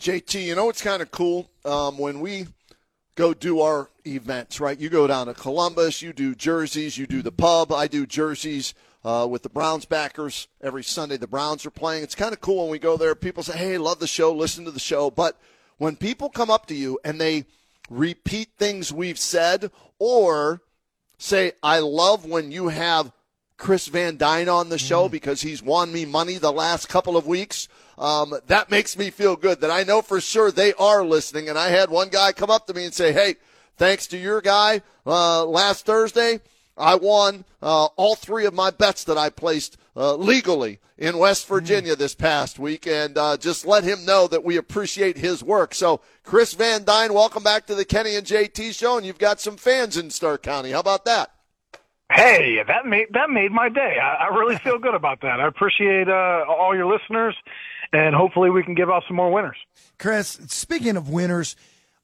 JT, you know what's kind of cool? Um, when we go do our events, right? You go down to Columbus, you do jerseys, you do the pub. I do jerseys uh, with the Browns backers every Sunday. The Browns are playing. It's kind of cool when we go there. People say, hey, love the show, listen to the show. But when people come up to you and they repeat things we've said or say, I love when you have Chris Van Dyne on the show because he's won me money the last couple of weeks. Um, that makes me feel good that I know for sure they are listening. And I had one guy come up to me and say, Hey, thanks to your guy, uh, last Thursday, I won, uh, all three of my bets that I placed, uh, legally in West Virginia this past week. And, uh, just let him know that we appreciate his work. So Chris Van Dyne, welcome back to the Kenny and JT show. And you've got some fans in Stark County. How about that? Hey, that made that made my day. I, I really feel good about that. I appreciate uh, all your listeners, and hopefully we can give out some more winners. Chris, speaking of winners,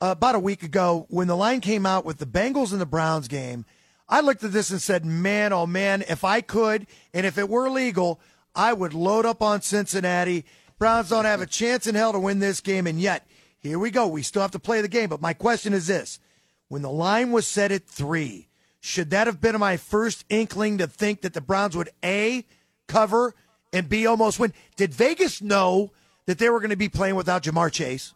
uh, about a week ago, when the line came out with the Bengals and the Browns game, I looked at this and said, man, oh man, if I could, and if it were legal, I would load up on Cincinnati. Browns don't have a chance in hell to win this game, and yet, here we go. We still have to play the game. But my question is this when the line was set at three, should that have been my first inkling to think that the Browns would A, cover, and B, almost win? Did Vegas know that they were going to be playing without Ja'Marr Chase?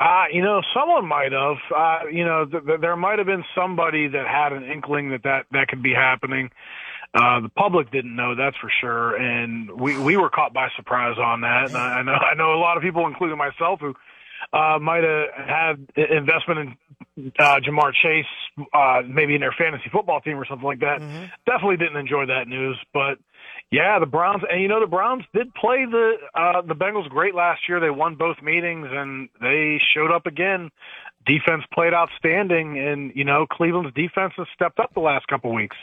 Uh, you know, someone might have. Uh, you know, th- th- there might have been somebody that had an inkling that that, that could be happening. Uh, the public didn't know, that's for sure, and we we were caught by surprise on that. And I, I know I know a lot of people, including myself, who uh, might have had investment in uh, Ja'Marr Chase, uh, maybe in their fantasy football team or something like that. Mm-hmm. Definitely didn't enjoy that news, but yeah, the Browns, and you know the Browns did play the uh, the Bengals great last year. They won both meetings, and they showed up again. Defense played outstanding, and you know Cleveland's defense has stepped up the last couple weeks.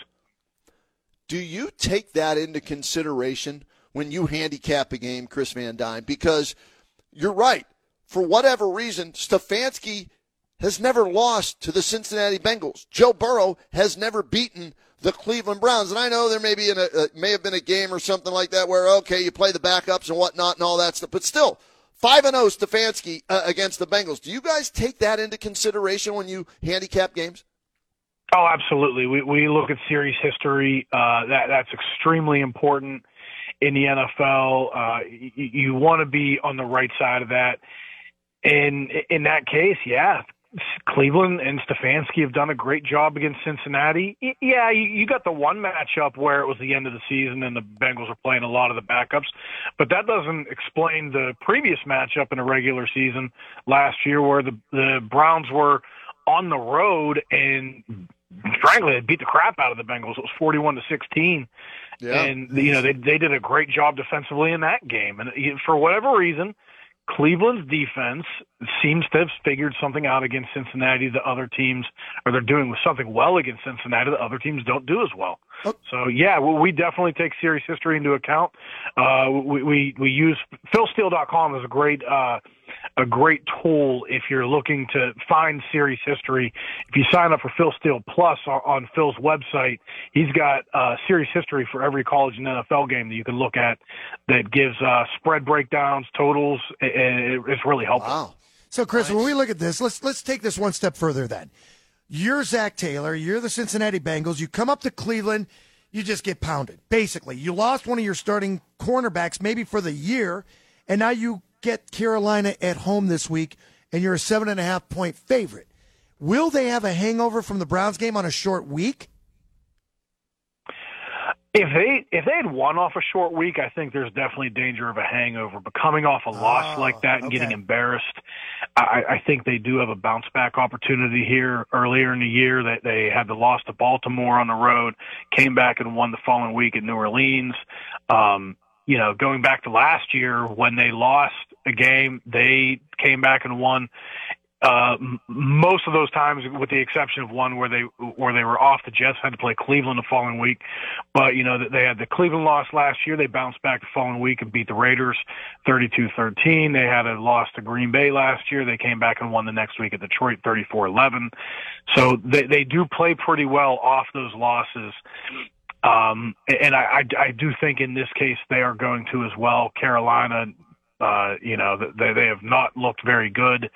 Do you take that into consideration when you handicap a game, Chris Van Dyne? Because you're right. For whatever reason, Stefanski has never lost to the Cincinnati Bengals. Joe Burrow has never beaten the Cleveland Browns. And I know there may be in a, uh, may have been a game or something like that where okay, you play the backups and whatnot and all that stuff, but still. Five and zero Stefanski uh, against the Bengals. Do you guys take that into consideration when you handicap games? Oh, absolutely. We we look at series history. Uh, that that's extremely important in the NFL. Uh, you, you want to be on the right side of that. And in that case, yeah, Cleveland and Stefanski have done a great job against Cincinnati. Yeah, you, you got the one matchup where it was the end of the season and the Bengals were playing a lot of the backups, but that doesn't explain the previous matchup in a regular season last year where the the Browns were on the road and frankly they beat the crap out of the Bengals. It was forty-one to sixteen, Yeah. and you know they they did a great job defensively in that game. And for whatever reason, Cleveland's defense seems to have figured something out against Cincinnati. The other teams, or they're doing something well against Cincinnati. The other teams don't do as well. So yeah, we we definitely take series history into account. Uh, we, we we use PhilSteele.com is a great uh, a great tool if you're looking to find series history. If you sign up for Phil Steele Plus on, on Phil's website, he's got uh, series history for every college and NFL game that you can look at that gives uh, spread breakdowns, totals. and it, it's really helpful. Wow. So, Chris, when we look at this, let's let's take this one step further. Then, you're Zac Taylor. You're the Cincinnati Bengals. You come up to Cleveland, you just get pounded. Basically, you lost one of your starting cornerbacks, maybe for the year, and now you get Carolina at home this week, and you're a seven and a half point favorite. Will they have a hangover from the Browns game on a short week? If they if they had won off a short week, I think there's definitely danger of a hangover. But coming off a loss Oh, like that and getting embarrassed, I, I think they do have a bounce back opportunity here. Earlier in the year, that they, had the loss to Baltimore on the road, came back and won the following week at New Orleans. Um, you know, going back to last year when they lost a game. They came back and won uh, most of those times, with the exception of one where they where they were off, the Jets had to play Cleveland the following week. But you know they had the Cleveland loss last year. They bounced back the following week and beat the Raiders 32-13. They had a loss to Green Bay last year. They came back and won the next week at Detroit 34-11. So they they do play pretty well off those losses. Um, and I, I, I do think in this case they are going to as well. Carolina uh, you know, they they have not looked very good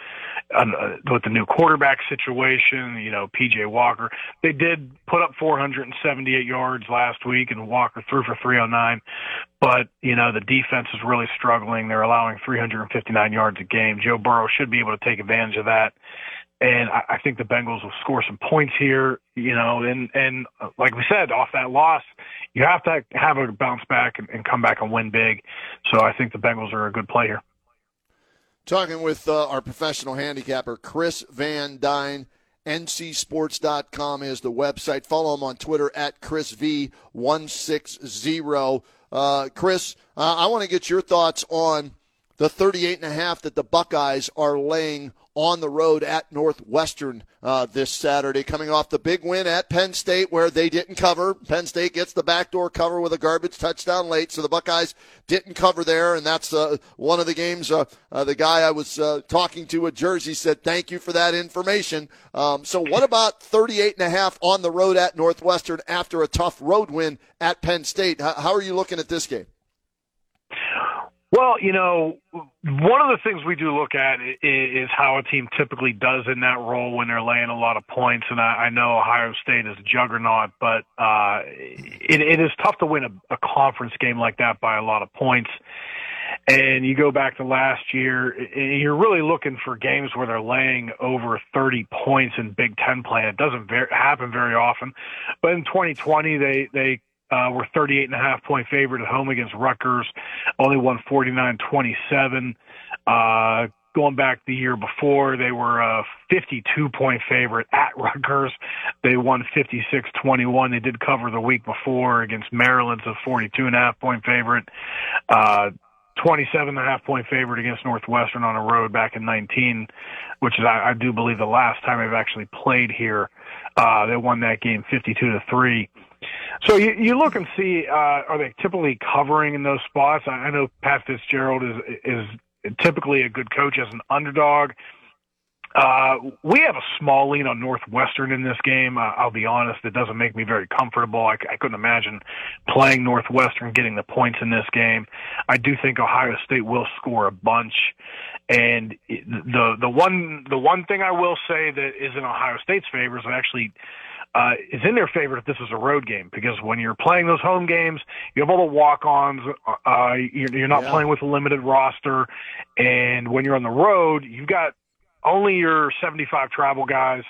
uh, with the new quarterback situation. You know, PJ Walker. They did put up 478 yards last week, and Walker threw for 309. But you know, the defense is really struggling. They're allowing 359 yards a game. Joe Burrow should be able to take advantage of that and I, I think the Bengals will score some points here. You know, and and uh, like we said, off that loss, you have to have a bounce back and, and come back and win big. So I think the Bengals are a good play here. Talking with uh, our professional handicapper Chris Van Dyne. NCSports.com is the website. Follow him on Twitter at ChrisV160. Uh, Chris, uh, I want to get your thoughts on the 38 and a half that the Buckeyes are laying on the road at Northwestern uh, this Saturday, coming off the big win at Penn State where they didn't cover. Penn State gets the backdoor cover with a garbage touchdown late, so the Buckeyes didn't cover there, and that's uh, one of the games. Uh, uh the guy I was uh, talking to at Jersey said, "Thank you for that information." Um, so, what about 38 and a half on the road at Northwestern after a tough road win at Penn State? How, how are you looking at this game? Well, you know, one of the things we do look at is how a team typically does in that role when they're laying a lot of points. And I, know Ohio State is a juggernaut, but uh, it, it is tough to win a, a conference game like that by a lot of points. And you go back to last year, you're really looking for games where they're laying over 30 points in Big Ten play. It doesn't happen very often. But in 2020, they they uh, were 38 and a half point favorite at home against Rutgers, only won 49-27. Uh, going back the year before, they were a 52 point favorite at Rutgers. They won 56-21. They did cover the week before against Maryland's a 42 and a half point favorite. Uh, 27 and a half point favorite against Northwestern on a road back in 19, which is, I, I do believe, the last time they've actually played here. Uh, they won that game 52 to 3. So you, you look and see, uh, are they typically covering in those spots? I, I know Pat Fitzgerald is is typically a good coach as an underdog. Uh, we have a small lean on Northwestern in this game. Uh, I'll be honest, it doesn't make me very comfortable. I, I couldn't imagine playing Northwestern, getting the points in this game. I do think Ohio State will score a bunch, and the the one the one thing I will say that is in Ohio State's favor is actually uh, is in their favor if this is a road game because when you're playing those home games, you have all the walk-ons. Uh, you're, you're not yeah. playing with a limited roster, and when you're on the road, you've got only your 75 travel guys,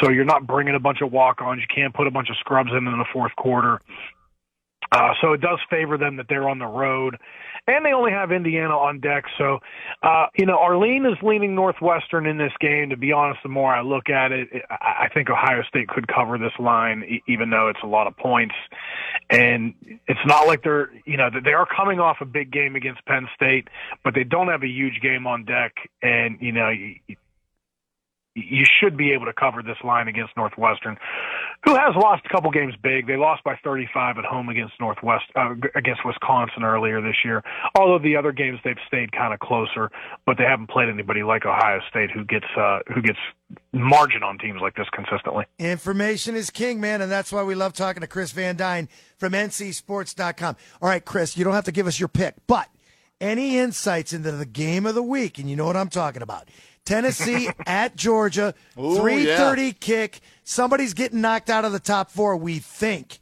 so you're not bringing a bunch of walk-ons. You can't put a bunch of scrubs in in the fourth quarter. Uh, so it does favor them that they're on the road and they only have Indiana on deck. So, uh, you know, Arlene is leaning Northwestern in this game. To be honest, the more I look at it, I think Ohio State could cover this line, even though it's a lot of points. And it's not like they're, you know, they are coming off a big game against Penn State, but they don't have a huge game on deck. And, you know, you should be able to cover this line against Northwestern, who has lost a couple games big. They lost by 35 at home against Northwest uh, against Wisconsin earlier this year. Although the other games they've stayed kind of closer, but they haven't played anybody like Ohio State who gets uh, who gets margin on teams like this consistently. Information is king, man, and that's why we love talking to Chris Van Dyne from NCSports.com. All right, Chris, you don't have to give us your pick, but any insights into the game of the week, and you know what I'm talking about. Tennessee at Georgia, three thirty yeah. kick. Somebody's getting knocked out of the top four. We think.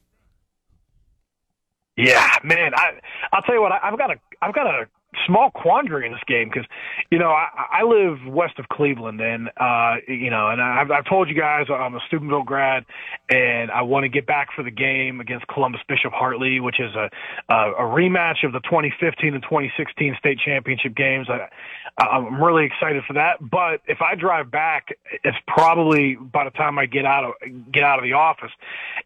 Yeah, man. I I'll tell you what. I, I've got a I've got a small quandary in this game because, you know, I, I live west of Cleveland, and uh, you know, and I've, I've told you guys I'm a Steubenville grad, and I want to get back for the game against Columbus Bishop Hartley, which is a a, a rematch of the 2015 and 2016 state championship games. I, I'm really excited for that. But if I drive back, it's probably by the time I get out of get out of the office,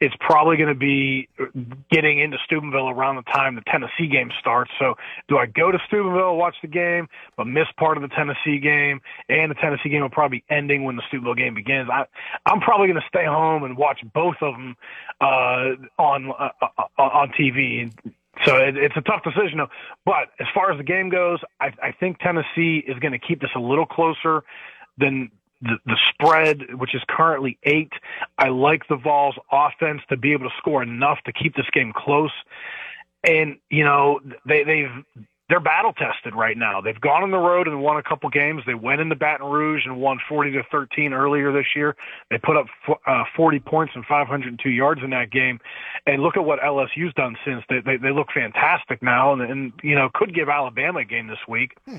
it's probably going to be getting into Steubenville around the time the Tennessee game starts. So, do I go to Steubenville? Steubenville, watch the game, but miss part of the Tennessee game, and the Tennessee game will probably be ending when the Steubenville game begins. I, I'm probably going to stay home and watch both of them uh, on uh, uh on TV. So it, it's a tough decision, but as far as the game goes, I, I think Tennessee is going to keep this a little closer than the, the spread, which is currently eight. I like the Vols offense to be able to score enough to keep this game close. And, you know, they, they've, they're battle tested right now. They've gone on the road and won a couple games. They went into Baton Rouge and won 40 to 13 earlier this year. They put up uh, 40 points and 502 yards in that game. And look at what LSU's done since. They they, they look fantastic now, and, and you know could give Alabama a game this week. Hmm.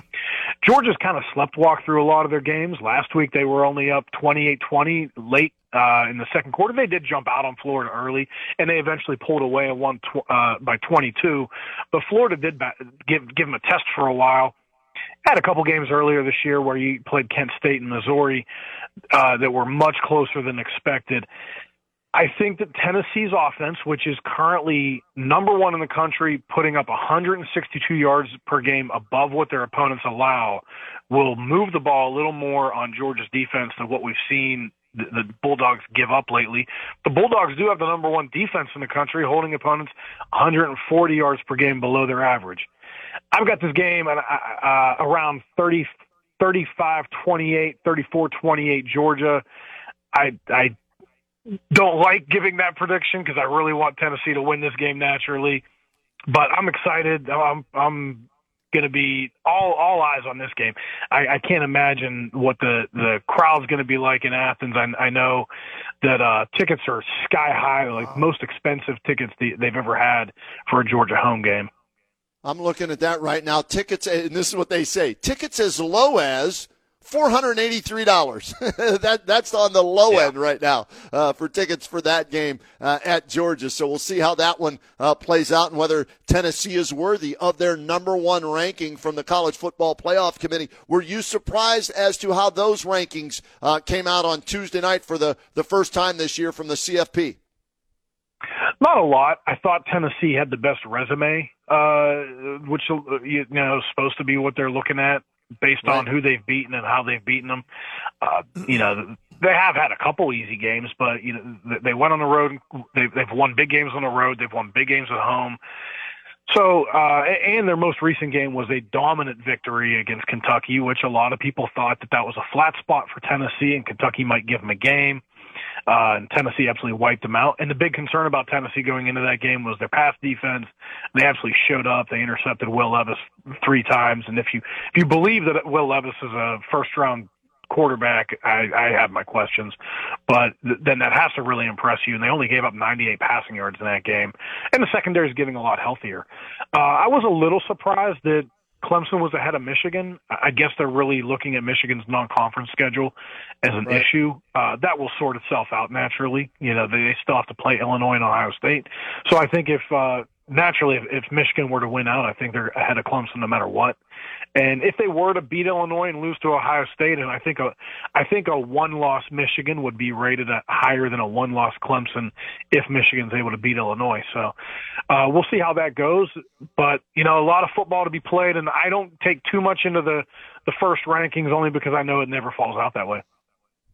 Georgia's kind of slept walk through a lot of their games. Last week they were only up 28-20 late uh, in the second quarter. They did jump out on Florida early, and they eventually pulled away and won tw- uh, by 22. But Florida did ba- give give them a test for a while. Had a couple games earlier this year where you played Kent State and Missouri uh, that were much closer than expected. I think that Tennessee's offense, which is currently number one in the country, putting up 162 yards per game above what their opponents allow, will move the ball a little more on Georgia's defense than what we've seen the, Bulldogs give up lately. The Bulldogs do have the number one defense in the country, holding opponents 140 yards per game below their average. I've got this game at uh, uh, around 30, 35, 28, 34, 28 Georgia. I I don't like giving that prediction because I really want Tennessee to win this game naturally, but I'm excited. I'm I'm going to be all all eyes on this game. I, I can't imagine what the the crowd's going to be like in Athens. I, I know that uh, tickets are sky high, like most expensive tickets the, they've ever had for a Georgia home game. I'm looking at that right now. Tickets, and this is what they say: tickets as low as $483. that, that's on the low yeah. end right now uh, for tickets for that game uh, at Georgia. So we'll see how that one uh, plays out and whether Tennessee is worthy of their number one ranking from the College Football Playoff Committee. Were you surprised as to how those rankings uh, came out on Tuesday night for the, the first time this year from the CFP? Not a lot. I thought Tennessee had the best resume, uh, which uh, you know is supposed to be what they're looking at based right. on who they've beaten and how they've beaten them. Uh, you know, they have had a couple easy games, but you know they went on the road. They've, they've won big games on the road. They've won big games at home. So, uh, and their most recent game was a dominant victory against Kentucky, which a lot of people thought that that was a flat spot for Tennessee, and Kentucky might give them a game. Uh, and Tennessee absolutely wiped them out. And the big concern about Tennessee going into that game was their pass defense. They absolutely showed up. They intercepted Will Levis three times. And if you if you believe that Will Levis is a first round quarterback, I, I have my questions. But th- then that has to really impress you. And they only gave up 98 passing yards in that game. And the secondary is getting a lot healthier. Uh, I was a little surprised that Clemson was ahead of Michigan. I guess they're really looking at Michigan's non-conference schedule as an right. issue. Uh, that will sort itself out naturally. You know, they, still have to play Illinois and Ohio State. So I think if, uh, naturally, if, if Michigan were to win out, I think they're ahead of Clemson no matter what. And if they were to beat Illinois and lose to Ohio State, and I think a, I think a one-loss Michigan would be rated at higher than a one-loss Clemson if Michigan's able to beat Illinois. So uh, we'll see how that goes. But you know, a lot of football to be played, and I don't take too much into the the first rankings only because I know it never falls out that way.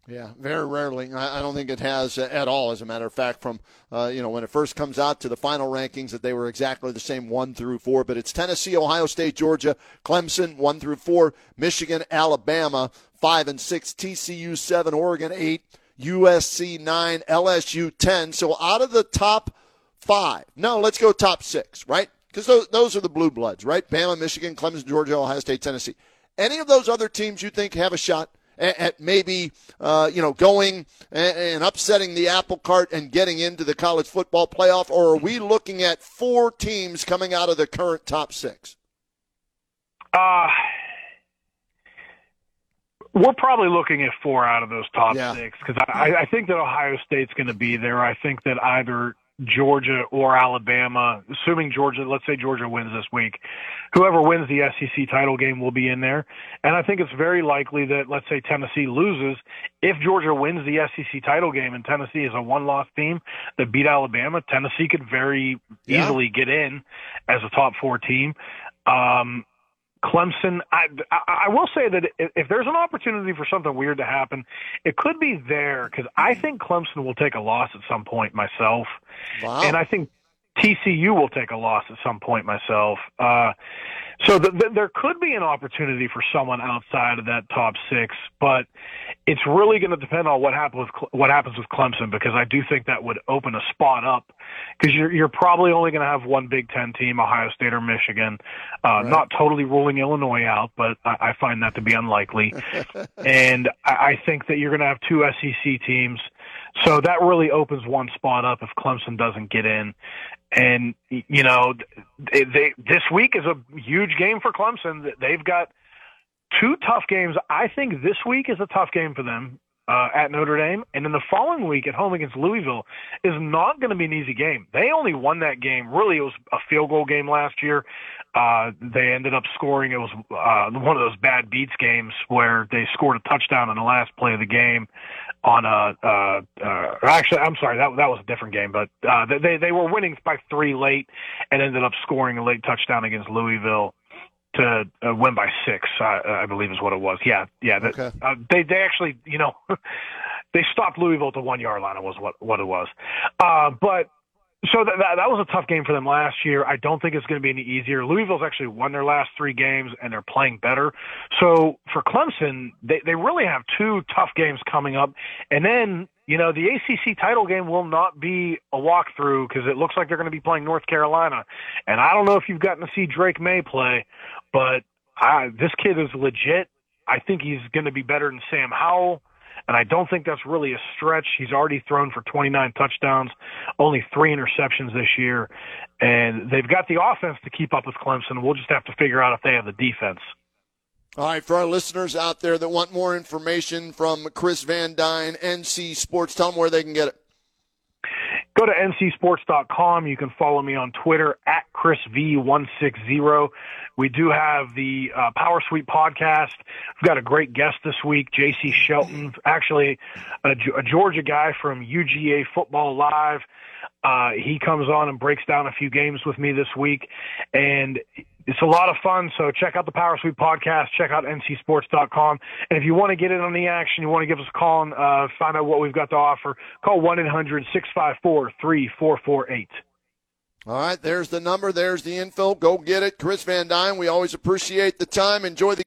Yeah, very rarely. I don't think it has at all. As a matter of fact, from uh, you know when it first comes out to the final rankings, that they were exactly the same one through four. But it's Tennessee, Ohio State, Georgia, Clemson one through four, Michigan, Alabama five and six, TCU seven, Oregon eight, USC nine, LSU ten. So out of the top five, no, let's go top six, right? Because those, those are the blue bloods, right? Bama, Michigan, Clemson, Georgia, Ohio State, Tennessee. Any of those other teams you think have a shot? At, maybe uh, you know going and, upsetting the apple cart and getting into the college football playoff, or are we looking at four teams coming out of the current top six? Uh, we're probably looking at four out of those top yeah. six because I, I think that Ohio State's going to be there. I think that either Georgia or Alabama, assuming Georgia, let's say Georgia wins this week, whoever wins the SEC title game will be in there. And I think it's very likely that, let's say Tennessee loses. If Georgia wins the SEC title game and Tennessee is a one loss team that beat Alabama, Tennessee could very yeah. easily get in as a top four team. Um, Clemson, I, I, I will say that if, if there's an opportunity for something weird to happen, it could be there because I think Clemson will take a loss at some point myself. Wow. And I think TCU will take a loss at some point myself. Uh, so the, the, there could be an opportunity for someone outside of that top six, but it's really going to depend on what happens with what happens with Clemson because I do think that would open a spot up because you're you're probably only going to have one Big Ten team, Ohio State or Michigan. Uh, right. Not totally ruling Illinois out, but I, I find that to be unlikely. and I, I think that you're going to have two SEC teams. So that really opens one spot up if Clemson doesn't get in. And you know, they, they this week is a huge game for Clemson. They've got two tough games. I think this week is a tough game for them uh, at Notre Dame, and then the following week at home against Louisville is not going to be an easy game. They only won that game. Really, it was a field goal game last year. Uh, they ended up scoring. It was uh, one of those bad beats games where they scored a touchdown in the last play of the game on a. Uh, uh, actually, I'm sorry, that that was a different game, but uh, they they were winning by three late and ended up scoring a late touchdown against Louisville to uh, win by six, uh, I believe is what it was. Yeah, yeah. That, okay. uh, they they actually, you know, they stopped Louisville at the one yard line. It was what what it was. Uh, but so that, that that was a tough game for them last year. I don't think it's going to be any easier. Louisville's actually won their last three games and they're playing better. So for Clemson, they they really have two tough games coming up, and then you know, the ACC title game will not be a walkthrough because it looks like they're going to be playing North Carolina. And I don't know if you've gotten to see Drake Maye play, but I, this kid is legit. I think he's going to be better than Sam Howell. And I don't think that's really a stretch. He's already thrown for 29 touchdowns, only three interceptions this year. And they've got the offense to keep up with Clemson. We'll just have to figure out if they have the defense. All right, for our listeners out there that want more information from Chris Van Dyne, NC Sports, tell them where they can get it. Go to ncsports.com. You can follow me on Twitter at ChrisV160. We do have the uh, Power Suite podcast. We've got a great guest this week, J.C. Shelton, actually a, a Georgia guy from UGA Football Live. Uh, he comes on and breaks down a few games with me this week, and it's a lot of fun. So check out the Power Suite podcast. Check out ncsports.com. And if you want to get in on the action, you want to give us a call and uh, find out what we've got to offer, call 1-800-654-3448. All right, there's the number. There's the info. Go get it. Chris Van Dyne, we always appreciate the time. Enjoy the